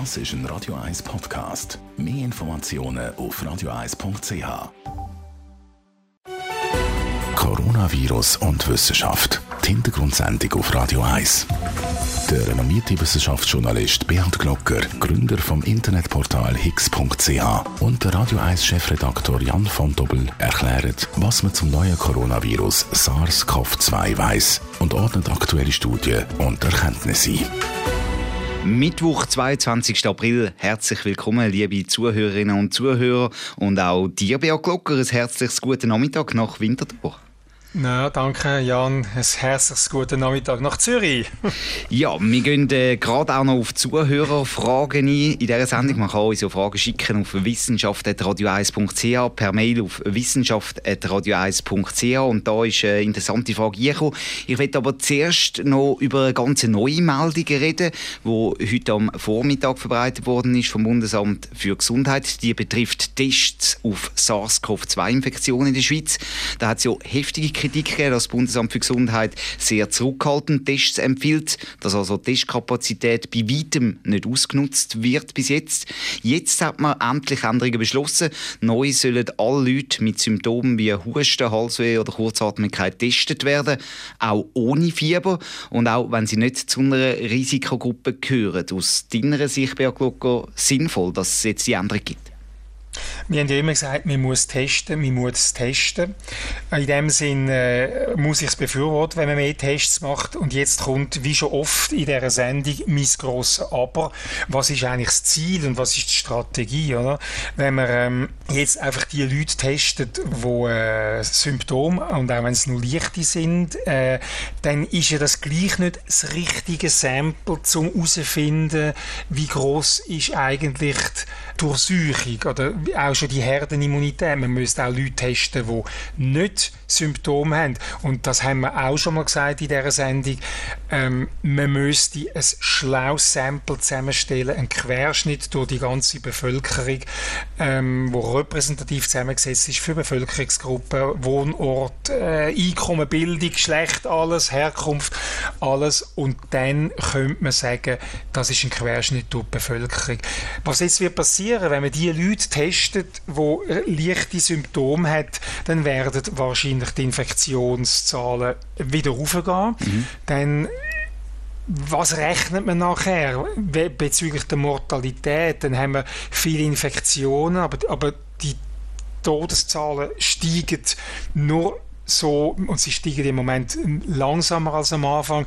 Das ist ein Radio 1 Podcast. Mehr Informationen auf radio1.ch. Coronavirus und Wissenschaft. Die Hintergrundsendung auf Radio 1. Der renommierte Wissenschaftsjournalist Beat Glocker, Gründer vom Internetportal higgs.ch und der Radio 1 Chefredaktor Jan von Dobbel erklären, was man zum neuen Coronavirus SARS-CoV-2 weiß und ordnet aktuelle Studien und Erkenntnisse ein. Mittwoch, 22. April. Herzlich willkommen, liebe Zuhörerinnen und Zuhörer. Und auch dir, Beat Glocker, ein herzliches guten Nachmittag nach Winterthur. Na, danke Jan. Ein herzliches guten Nachmittag nach Zürich. ja, wir gehen äh, gerade auch noch auf Zuhörerfragen ein in dieser Sendung. Man kann uns ja Fragen schicken auf wissenschaft.radio1.ch, per Mail auf wissenschaft.radio1.ch und da ist eine interessante Frage gekommen. Ich möchte aber zuerst noch über eine ganz neue Meldung reden, die heute am Vormittag verbreitet worden ist vom Bundesamt für Gesundheit. Die betrifft Tests auf SARS-CoV-2-Infektionen in der Schweiz. Da hat es ja heftige Kritik gegeben, dass das Bundesamt für Gesundheit sehr zurückhaltend Tests empfiehlt, dass also Testkapazität bei weitem nicht ausgenutzt wird bis jetzt. Jetzt hat man endlich Änderungen beschlossen. Neu sollen alle Leute mit Symptomen wie Husten, Halsweh oder Kurzatmigkeit getestet werden, auch ohne Fieber und auch wenn sie nicht zu einer Risikogruppe gehören. Aus deiner Sicht, Beat Glocker, sinnvoll, dass es jetzt die Änderung gibt? Wir haben ja immer gesagt, man muss testen, man muss es testen. In dem Sinn äh, muss ich es befürworten, wenn man mehr Tests macht. Und jetzt kommt, wie schon oft in dieser Sendung, mein grosses Aber. Was ist eigentlich das Ziel und was ist die Strategie? Oder? Wenn man ähm, jetzt einfach die Leute testet, die äh, Symptome, und auch wenn es nur leichte sind, äh, dann ist ja das gleich nicht das richtige Sample, um herauszufinden, wie groß ist eigentlich die Durchsuchung oder auch schon die Herdenimmunität. Man müsste auch Leute testen, die nicht Symptome haben. Und das haben wir auch schon mal gesagt in dieser Sendung. Ähm, man müsste ein schlaues Sample zusammenstellen, einen Querschnitt durch die ganze Bevölkerung, ähm, wo repräsentativ zusammengesetzt ist für Bevölkerungsgruppen, Wohnort, äh, Einkommen, Bildung, Geschlecht, alles, Herkunft, alles. Und dann könnte man sagen, das ist ein Querschnitt durch die Bevölkerung. Was jetzt wird passieren, wenn man die Leute testet, die äh, leichte Symptome haben, dann werden wahrscheinlich die Infektionszahlen wieder raufgehen. Mhm. Dann was rechnet man nachher bezüglich der Mortalität? Dann haben wir viele Infektionen, aber, aber die Todeszahlen steigen nur so, und sie steigen im Moment langsamer als am Anfang.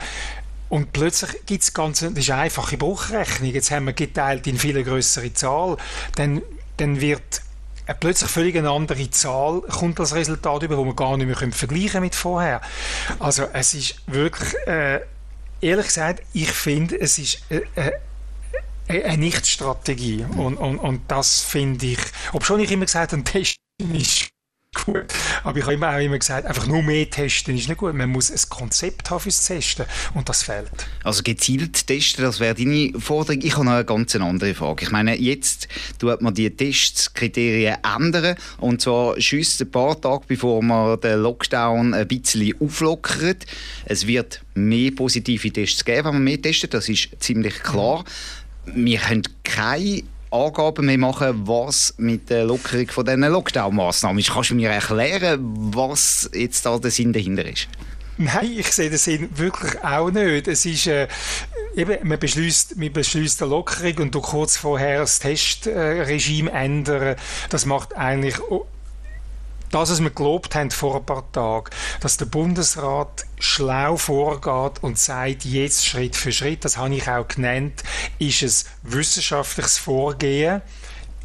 Und plötzlich gibt es ganz, das ist eine einfache Bruchrechnung. Jetzt haben wir geteilt in viel größere Zahl. Dann, dann wird eine plötzlich völlig eine andere Zahl kommt als Resultat über, wo man gar nicht mehr vergleichen mit vorher. Also es ist wirklich, äh, ehrlich gesagt, ich finde, es ist äh, äh, eine Nicht-Strategie. Und, und, und das finde ich, obwohl ich immer gesagt habe, Testen ist gut. Aber ich habe immer auch immer gesagt, einfach nur mehr testen ist nicht gut. Man muss ein Konzept haben fürs Testen und das fehlt. Also gezielt testen, das wäre deine Forderung. Ich habe noch eine ganz andere Frage. Ich meine, jetzt tut man die Testkriterien ändern und zwar schüsst ein paar Tage bevor man den Lockdown ein bisschen auflockert. Es wird mehr positive Tests geben, wenn man mehr testet, das ist ziemlich klar. Wir können keine Angaben mehr machen, was mit der Lockerung von diesen Lockdown-Massnahmen ist. Kannst du mir erklären, was jetzt da der Sinn dahinter ist? Nein, ich sehe den Sinn wirklich auch nicht. Es ist, äh, eben, man beschließt, man beschließt eine Lockerung und du kurz vorher das Testregime ändern. Das macht eigentlich das, was wir gelobt haben vor ein paar Tagen, dass der Bundesrat schlau vorgeht und sagt, jetzt Schritt für Schritt, das habe ich auch genannt, ist es wissenschaftliches Vorgehen.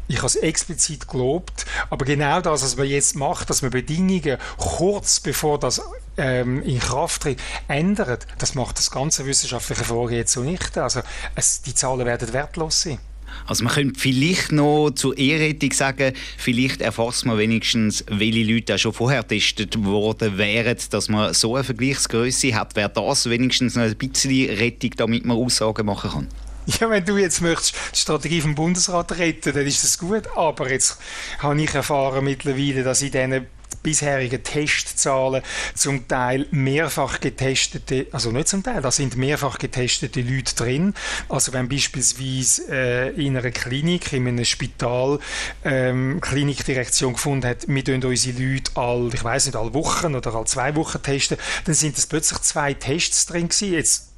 Ich habe es explizit gelobt, aber genau das, was man jetzt macht, dass man Bedingungen kurz bevor das ähm, in Kraft tritt, ändert, das macht das ganze wissenschaftliche Vorgehen so nicht. Also es, die Zahlen werden wertlos sein. Also man könnte vielleicht noch zur Ehrrettung sagen, vielleicht erfasst man wenigstens, welche Leute auch schon vorher getestet worden wären, dass man so eine Vergleichsgröße hat. Wäre das wenigstens noch ein bisschen Rettung, damit man Aussagen machen kann? Ja, wenn du jetzt möchtest die Strategie vom Bundesrat retten, dann ist das gut. Aber jetzt habe ich erfahren mittlerweile, dass in diesen bisherigen Testzahlen zum Teil mehrfach getestete, also nicht zum Teil, da sind mehrfach getestete Leute drin. Also wenn beispielsweise äh, in einer Klinik, in einem Spital, ähm, Klinikdirektion gefunden hat, wir tun unsere Leute all, ich weiß nicht, alle Wochen oder alle zwei Wochen testen, dann sind es plötzlich zwei Tests drin gewesen. Jetzt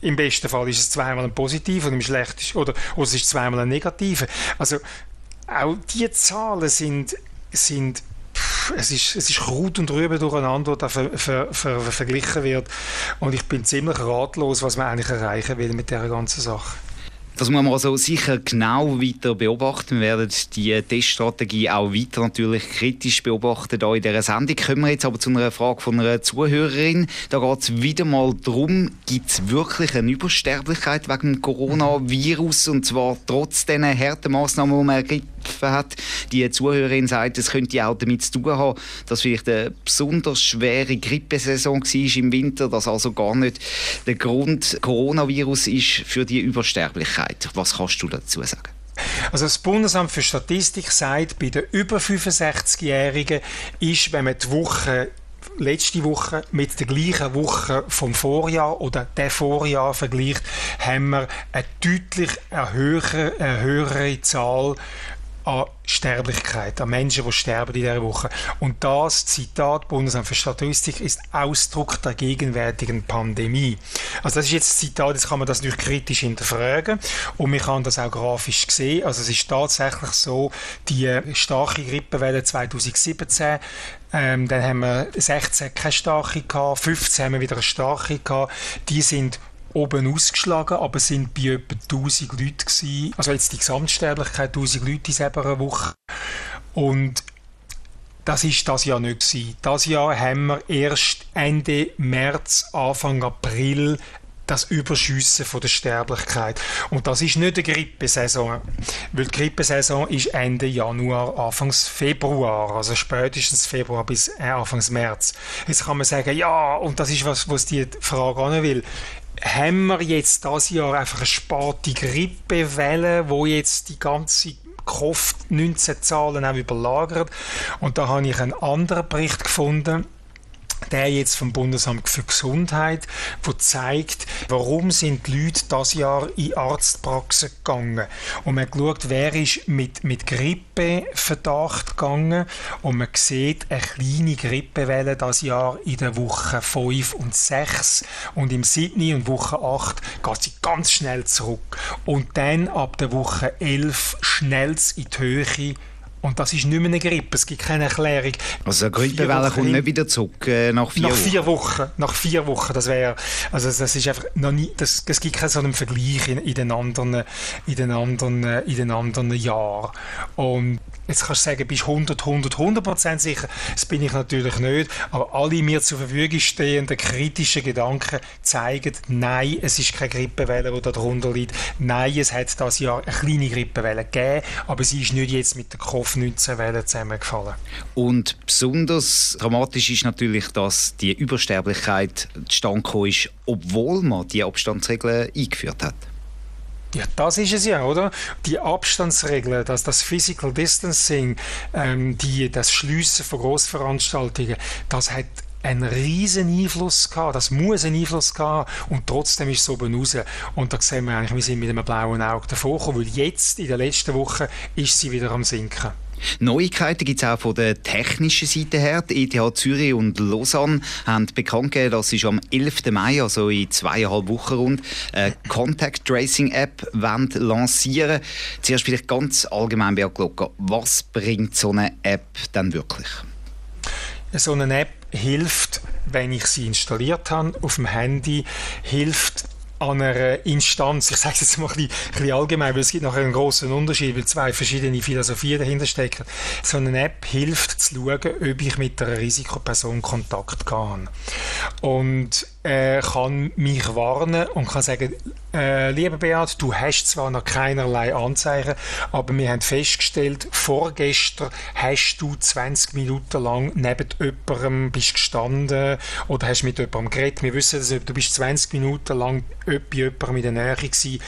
im besten Fall ist es zweimal ein positiv und im schlechtesten oder, oder es ist zweimal ein negativ. Also auch die Zahlen sind, sind es ist, es ist Kraut und Rüben durcheinander, was da ver, ver, ver, verglichen wird. Und ich bin ziemlich ratlos, was man eigentlich erreichen will mit dieser ganzen Sache. Das muss man also sicher genau weiter beobachten. Wir werden die Teststrategie auch weiter natürlich kritisch beobachten hier in dieser Sendung. Kommen wir jetzt aber zu einer Frage von einer Zuhörerin. Da geht es wieder mal darum, gibt es wirklich eine Übersterblichkeit wegen dem Coronavirus und zwar trotz diesen harten Massnahmen, die man ergriffen hat. Die Zuhörerin sagt, es könnte auch damit zu tun haben, dass vielleicht eine besonders schwere Grippesaison war im Winter, dass also gar nicht der Grund Coronavirus ist für die Übersterblichkeit. Gesundheit. Was kannst du dazu sagen? Also das Bundesamt für Statistik sagt, bei den über 65-Jährigen ist, wenn man die Woche letzte Woche mit der gleichen Woche vom Vorjahr oder der Vorjahr vergleicht, haben wir eine deutlich höhere Zahl an Sterblichkeit, an Menschen, die sterben in dieser Woche. Und das Zitat Bundesamt für Statistik ist Ausdruck der gegenwärtigen Pandemie. Also das ist jetzt das Zitat, jetzt kann man das natürlich kritisch hinterfragen und man kann das auch grafisch sehen. Also es ist tatsächlich so, die starke Grippewelle 2017 ähm, dann haben wir 16 keine starke gehabt, 15 haben wir wieder eine starke gehabt. Die sind oben ausgeschlagen, aber es sind bei etwa 1000 Leuten gewesen. Also jetzt die Gesamtsterblichkeit 1000 Leute in dieser Woche. Und das ist das Jahr nicht gewesen. Das Jahr haben wir erst Ende März, Anfang April das Überschüssen von der Sterblichkeit. Und das ist nicht eine Grippesaison, weil die Grippesaison ist Ende Januar, Anfangs Februar, also spätestens Februar bis äh, Anfangs März. Jetzt kann man sagen, ja, und das ist was, was die Frage an will haben wir jetzt das Jahr einfach eine späte Grippewelle, wo jetzt die ganze Covid-19-Zahlen auch überlagert. Und da habe ich einen anderen Bericht gefunden, der jetzt vom Bundesamt für Gesundheit, wo zeigt, warum sind die Leute das Jahr in Arztpraxen gegangen. Und man hat geschaut, wer ist mit, mit Grippeverdacht gegangen und man sieht eine kleine Grippewelle das Jahr in der Woche 5 und 6 und im Sydney und Woche 8 geht sie ganz schnell zurück. Und dann ab der Woche 11 schnell in die Höhe und das ist nicht mehr eine Grippe, es gibt keine Erklärung. Also eine Grippewelle kommt nicht wieder zurück äh, nach vier nach Wochen? Vier Wochen? Nach vier Wochen, das wäre, also das ist einfach noch nie, das, es gibt keinen so einen Vergleich in, in den anderen, in den anderen, in den anderen Jahren. Und Jetzt kannst du sagen, bist 100, 100, 100 Prozent sicher. Das bin ich natürlich nicht. Aber alle mir zur Verfügung stehenden kritischen Gedanken zeigen, nein, es ist keine Grippewelle, die darunter liegt. Nein, es hat das Jahr eine kleine Grippewelle gegeben, aber sie ist nicht jetzt mit der Covid-19-Welle zusammengefallen. Und besonders dramatisch ist natürlich, dass die Übersterblichkeit zustande ist, obwohl man die Abstandsregeln eingeführt hat. Ja, das ist es ja, oder? Die Abstandsregeln, das, das Physical Distancing, ähm, die, das Schliessen von Großveranstaltungen, das hat einen riesen Einfluss gehabt, das muss einen Einfluss gehabt und trotzdem ist es oben raus. Und da sehen wir eigentlich, wir sind mit einem blauen Auge davor gekommen, weil jetzt, in der letzten Woche, ist sie wieder am Sinken. Neuigkeiten gibt es auch von der technischen Seite her. Die ETH Zürich und Lausanne haben bekannt gegeben, dass sie am 11. Mai, also in zweieinhalb Wochen rund, eine Contact Tracing App lancieren Zuerst vielleicht ganz allgemein, Beat Glocker, was bringt so eine App denn wirklich? So eine App hilft, wenn ich sie installiert habe auf dem Handy, hilft an einer Instanz, ich sage es jetzt mal ein bisschen, ein bisschen allgemein, weil es gibt nachher einen großen Unterschied, weil zwei verschiedene Philosophien dahinter stecken. So eine App hilft zu schauen, ob ich mit einer Risikoperson Kontakt kann. Und äh, kann mich warnen und kann sagen, äh, lieber Beat, du hast zwar noch keinerlei Anzeichen, aber wir haben festgestellt, vorgestern hast du 20 Minuten lang neben jemandem bist gestanden oder hast mit jemandem geredet. Wir wissen, dass du bist 20 Minuten lang bei jemandem in der Nähe gewesen,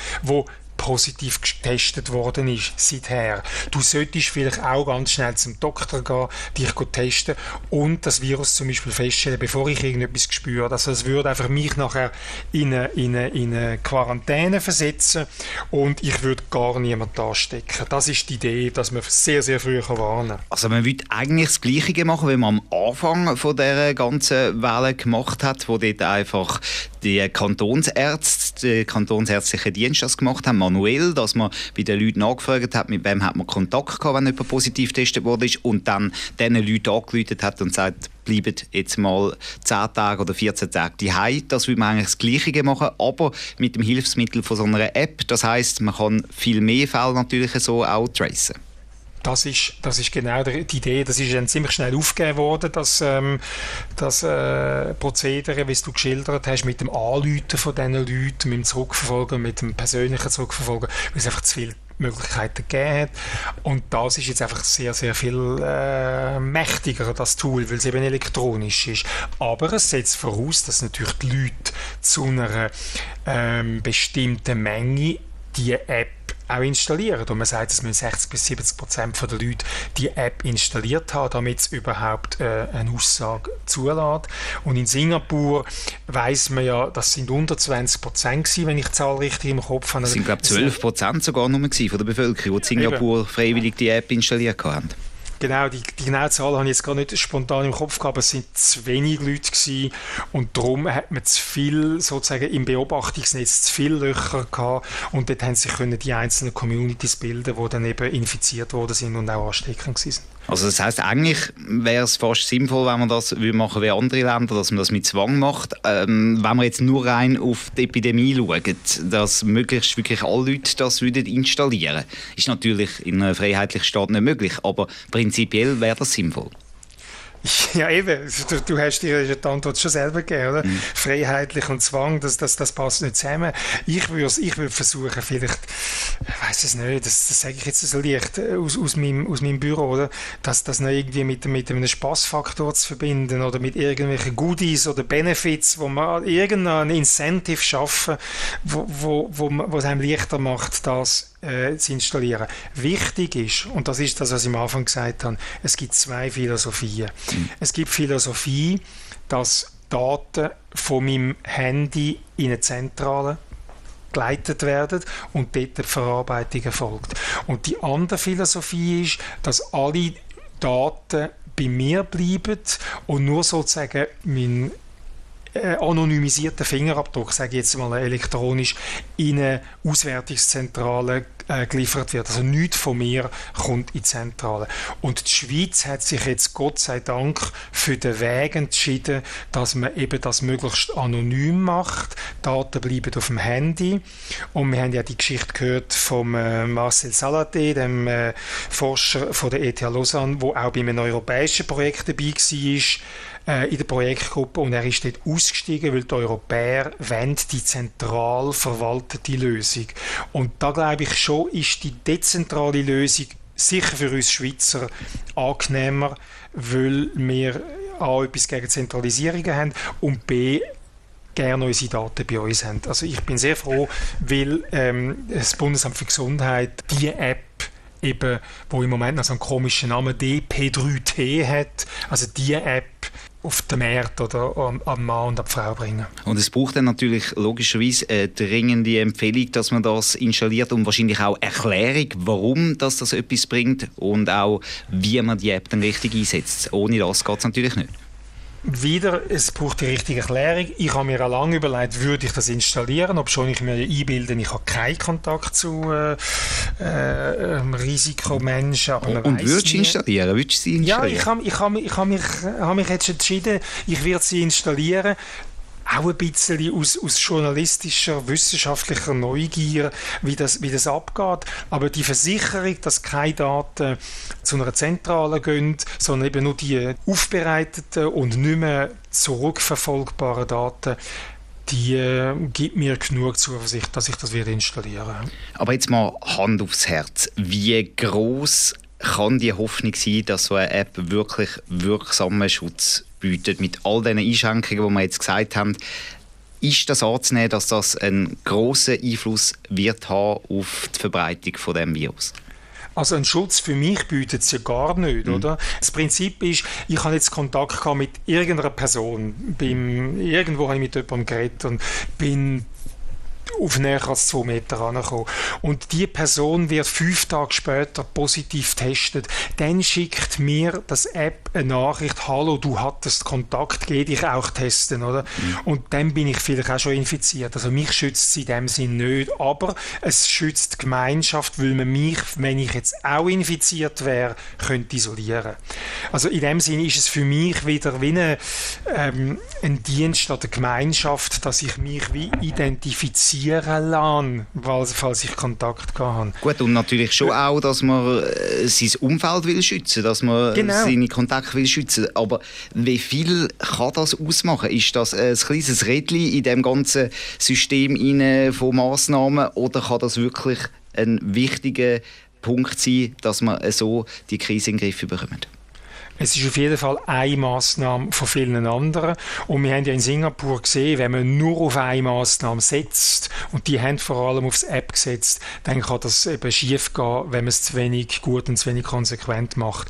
positiv getestet worden ist seither. Du solltest vielleicht auch ganz schnell zum Doktor gehen, dich testen und das Virus zum Beispiel feststellen, bevor ich irgendetwas spüre. Also es würde einfach mich nachher in eine, in eine, in eine Quarantäne versetzen und ich würde gar niemand anstecken. Das ist die Idee, dass man sehr, sehr früh warnen kann. Also man würde eigentlich das Gleiche machen, wie man am Anfang von der ganzen Welle gemacht hat, wo dort einfach die Kantonsärzte, der kantonsärztliche Dienst das gemacht haben, manuell, dass man bei den Leuten nachgefragt hat, mit wem hat man Kontakt gehabt, wenn jemand positiv getestet wurde und dann diesen Leuten angerufen hat und sagt, bleibt jetzt mal 10 Tage oder 14 Tage daheim. Das würde man eigentlich das Gleiche machen, aber mit dem Hilfsmittel von so einer App. Das heißt, man kann viel mehr Fälle natürlich so auch tracen. Das ist, das ist genau die Idee. Das ist dann ziemlich schnell aufgegeben worden, das, ähm, das äh, Prozedere, wie du geschildert hast, mit dem Anläuten von diesen Leuten, mit dem Zurückverfolgen, mit dem persönlichen Zurückverfolgen, weil es einfach zu viele Möglichkeiten gegeben hat. Und das ist jetzt einfach sehr, sehr viel äh, mächtiger, das Tool, weil es eben elektronisch ist. Aber es setzt voraus, dass natürlich die Leute zu einer ähm, bestimmten Menge die App auch installieren. Und man sagt, dass 60 bis 70 Prozent der Leute die App installiert haben, damit es überhaupt äh, eine Aussage zulässt. Und in Singapur weiß man ja, das sind unter 20 Prozent wenn ich die Zahl richtig im Kopf habe. Das sind, glaube ich, 12 Prozent sogar nur von der Bevölkerung, die Singapur Eben. freiwillig die App installiert haben. Genau, die, die genaue Zahl habe ich jetzt gar nicht spontan im Kopf gehabt, aber es sind zu wenig Leute gewesen und darum hat man zu viel, sozusagen im Beobachtungsnetz zu viele Löcher gehabt und dort haben sich können die einzelnen Communities bilden, die dann eben infiziert worden sind und auch ansteckend sind. Also das heißt eigentlich wäre es fast sinnvoll, wenn man das machen wie andere Länder, dass man das mit Zwang macht. Ähm, wenn man jetzt nur rein auf die Epidemie schaut, dass möglichst wirklich alle Leute das würden installieren, ist natürlich in einem freiheitlichen Staat nicht möglich, aber prinzipiell wäre das sinnvoll. Ja, eben. Du, du hast dir die Antwort schon selber gegeben, oder? Mhm. Freiheitlich und Zwang, das, das, das passt nicht zusammen. Ich würde ich würd versuchen, vielleicht, ich weiß es nicht, das, das sage ich jetzt so leicht äh, aus, aus, meinem, aus meinem Büro, oder? Dass das noch irgendwie mit, mit einem Spaßfaktor zu verbinden oder mit irgendwelchen Goodies oder Benefits, wo man irgendein Incentive schaffen, wo, wo, wo, wo es einem leichter macht, das äh, zu installieren. Wichtig ist, und das ist das, was ich am Anfang gesagt habe, es gibt zwei Philosophien. Mhm. Es gibt Philosophie, dass Daten von meinem Handy in eine Zentrale geleitet werden und dort die Verarbeitung erfolgt. Und die andere Philosophie ist, dass alle Daten bei mir bleiben und nur sozusagen mein anonymisierten Fingerabdruck, sage ich jetzt mal elektronisch, in eine Auswertungszentrale äh, geliefert wird. Also nichts von mir kommt in die Zentrale. Und die Schweiz hat sich jetzt Gott sei Dank für den Weg entschieden, dass man eben das möglichst anonym macht. Daten bleiben auf dem Handy. Und wir haben ja die Geschichte gehört von äh, Marcel Salaté, dem äh, Forscher von der ETH Lausanne, der auch bei einem europäischen Projekt dabei war äh, in der Projektgruppe und er ist dort ausgestiegen, weil die Europäer wollen die zentral verwaltete Lösung. Und da glaube ich schon, ist die dezentrale Lösung sicher für uns Schweizer angenehmer, weil wir A, etwas gegen Zentralisierungen haben und B, gerne unsere Daten bei uns haben. Also ich bin sehr froh, weil ähm, das Bundesamt für Gesundheit die App eben, wo im Moment noch so einen komischen Namen DP3T hat, also die App auf den Markt oder am, Mann und an die Frau bringen. Und es braucht dann natürlich logischerweise eine dringende Empfehlung, dass man das installiert und wahrscheinlich auch Erklärung, warum das, das etwas bringt und auch, wie man die App dann richtig einsetzt. Ohne das geht es natürlich nicht wieder, es braucht die richtige Erklärung. Ich habe mir auch lange überlegt, würde ich das installieren, ob schon ich mir einbilde, ich habe keinen Kontakt zu äh, äh, Risikomenschen. Aber und würdest du installieren? Würdest du sie installieren? Ja, ich habe ich hab, ich hab mich, hab mich jetzt entschieden, ich werde sie installieren auch ein bisschen aus, aus journalistischer, wissenschaftlicher Neugier, wie das, wie das abgeht. Aber die Versicherung, dass keine Daten zu einer Zentrale gehen, sondern eben nur die aufbereiteten und nicht mehr zurückverfolgbaren Daten, die äh, gibt mir genug Zuversicht, dass ich das wieder installieren Aber jetzt mal Hand aufs Herz. Wie groß kann die Hoffnung sein, dass so eine App wirklich wirksamen Schutz bietet, mit all den Einschränkungen, die wir jetzt gesagt haben, Ist das anzunehmen, dass das einen grossen Einfluss wird haben auf die Verbreitung von dem Virus? Also einen Schutz für mich bietet es ja gar nicht, mhm. oder? Das Prinzip ist, ich habe jetzt Kontakt gehabt mit irgendeiner Person, bin, irgendwo habe ich mit jemandem geredet und bin auf näher als zwei Meter angekommen. Und die Person wird fünf Tage später positiv getestet. Dann schickt mir das App eine Nachricht, hallo, du hattest Kontakt, geh dich auch testen, oder? Mhm. Und dann bin ich vielleicht auch schon infiziert. Also mich schützt es in dem Sinn nicht, aber es schützt die Gemeinschaft, weil man mich, wenn ich jetzt auch infiziert wäre, könnte isolieren. Also in dem Sinn ist es für mich wieder wie eine, ähm, ein Dienst an der Gemeinschaft, dass ich mich wie identifiziere reagieren lassen, falls ich Kontakt habe. Gut, und natürlich schon auch, dass man äh, sein Umfeld will schützen, dass man genau. seine Kontakte will schützen. Aber wie viel kann das ausmachen? Ist das ein kleines Rädchen in dem ganzen System von Massnahmen oder kann das wirklich ein wichtiger Punkt sein, dass man so die Krise in den Griff bekommt? Es ist auf jeden Fall eine Massnahme von vielen anderen. Und wir haben ja in Singapur gesehen, wenn man nur auf eine Massnahme setzt, und die haben vor allem aufs App gesetzt, dann kann das eben schief gehen, wenn man es zu wenig gut und zu wenig konsequent macht.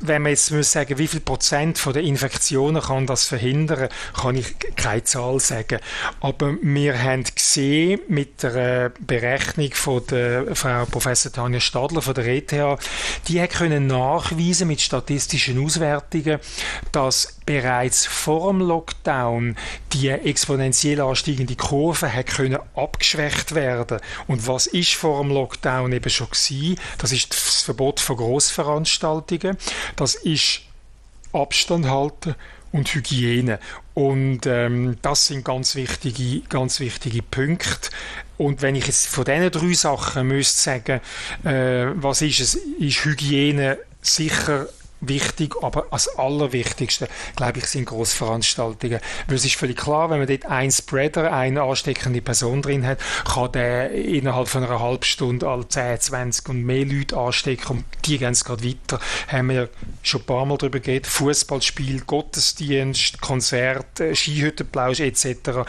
Wenn man jetzt muss sagen, wie viel Prozent von der Infektionen kann das verhindern, kann ich keine Zahl sagen. Aber wir haben gesehen mit der Berechnung von der Frau Professor Tanja Stadler von der ETH, die hat können nachweisen mit statistischen Auswertungen, dass bereits vor dem Lockdown die exponentiell ansteigende Kurve hat können abgeschwächt werden. Und was ist vor dem Lockdown eben schon gewesen? Das ist das Verbot von Großveranstaltungen. Das ist Abstand halten und Hygiene. Und ähm, das sind ganz wichtige, ganz wichtige Punkte. Und wenn ich jetzt von diesen drei Sachen müsste sagen, äh, was ist es, ist Hygiene sicher wichtig, aber als Allerwichtigste, glaube ich, sind Großveranstaltungen. Weil es ist völlig klar, wenn man dort einen Spreader, eine ansteckende Person drin hat, kann der innerhalb von einer halben Stunde alle 10, 20 und mehr Leute anstecken und die gehen es gerade weiter. Haben wir schon ein paar Mal darüber geredet. Fußballspiel, Gottesdienst, Konzert, äh, Skihüttenplausch etc.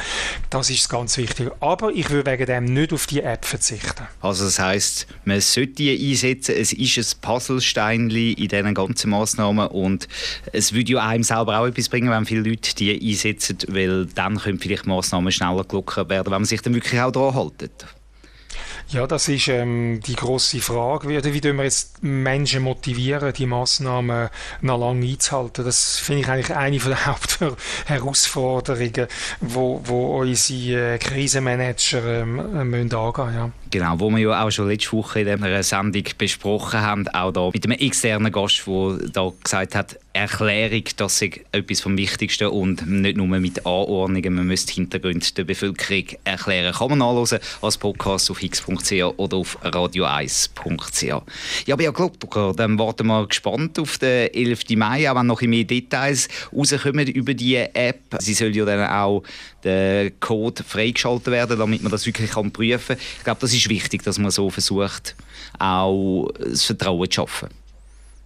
Das ist ganz wichtig. Aber ich würde wegen dem nicht auf die App verzichten. Also das heißt, man sollte die einsetzen. Es ist ein Puzzlesteinchen in diesen ganzen Massnahmen und es würde ja einem selber auch etwas bringen, wenn viele Leute die einsetzen, weil dann können vielleicht Massnahmen schneller gelockert werden, wenn man sich dann wirklich auch daran hält. Ja, das ist ähm, die große Frage. Wie, wie wir jetzt Menschen motivieren, die Massnahmen noch lange einzuhalten? Das finde ich eigentlich eine der Hauptherausforderungen, wo, wo unsere äh, Krisenmanager ähm, äh, müssen angehen ja. Genau, wo wir ja auch schon letzte Woche in dieser Sendung besprochen haben, auch da mit einem externen Gast, der da gesagt hat, Erklärung, das ist etwas vom Wichtigsten und nicht nur mit Anordnungen, man müsste Hintergründe der Bevölkerung erklären. Kann man nachlesen als Podcast auf x.ch oder auf radio1.ch. Ja, aber ja, Klopper, dann warten wir gespannt auf den 11. Mai, auch wenn noch mehr Details rauskommen über die App. Sie soll ja dann auch der Code freigeschaltet werden, damit man das wirklich kann prüfen kann. Ich glaube, das ist wichtig, dass man so versucht, auch das Vertrauen zu schaffen.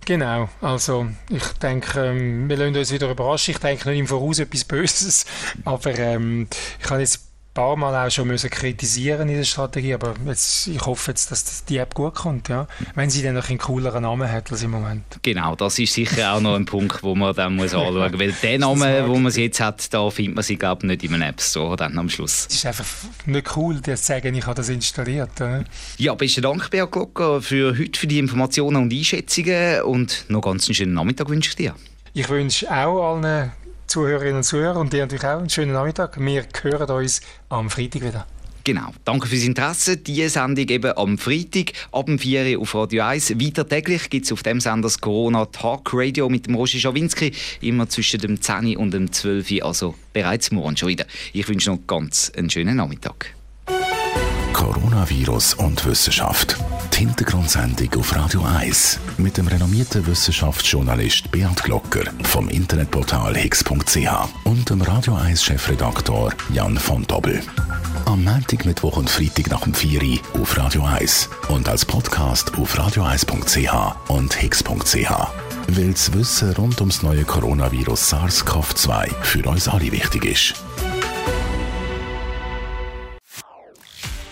Genau, also ich denke, ähm, wir lassen uns wieder überraschen. Ich denke nicht im Voraus etwas Böses, aber ähm, ich habe jetzt paar Mal auch schon müssen kritisieren in der Strategie, aber jetzt, ich hoffe jetzt, dass die App gut kommt, ja. Wenn sie dann noch einen cooleren Namen hat als im Moment. Genau, das ist sicher auch noch ein Punkt, wo man dann muss anschauen muss, weil den Namen, wo man sie jetzt hat, da findet man sie, glaube ich, nicht in einem App Store dann am Schluss. Es ist einfach nicht cool, dir zu sagen, ich habe das installiert. Oder? Ja, besten Dank, Beat Glocker, für heute, für die Informationen und Einschätzungen und noch ganz einen schönen Nachmittag wünsche ich dir. Ich wünsche auch allen Zuhörerinnen und Zuhörer und dir natürlich auch einen schönen Nachmittag. Wir hören uns am Freitag wieder. Genau. Danke fürs Interesse. Diese Sendung eben am Freitag ab dem 4 Uhr auf Radio 1. Weiter täglich gibt es auf dem Sender das Corona Talk Radio mit dem Roger Schawinski. Immer zwischen dem 10 und dem 12 Uhr, also bereits morgen schon wieder. Ich wünsche noch ganz einen schönen Nachmittag. Coronavirus und Wissenschaft. Die Hintergrundsendung auf Radio 1 mit dem renommierten Wissenschaftsjournalist Bernd Glocker vom Internetportal higgs.ch und dem Radio 1 Chefredaktor Jan von Dobbel. Am Montag, Mittwoch und Freitag nach dem 4 Uhr auf Radio 1 und als Podcast auf radio1.ch und higgs.ch. Weil das Wissen rund ums neue Coronavirus SARS-CoV-2 für uns alle wichtig ist.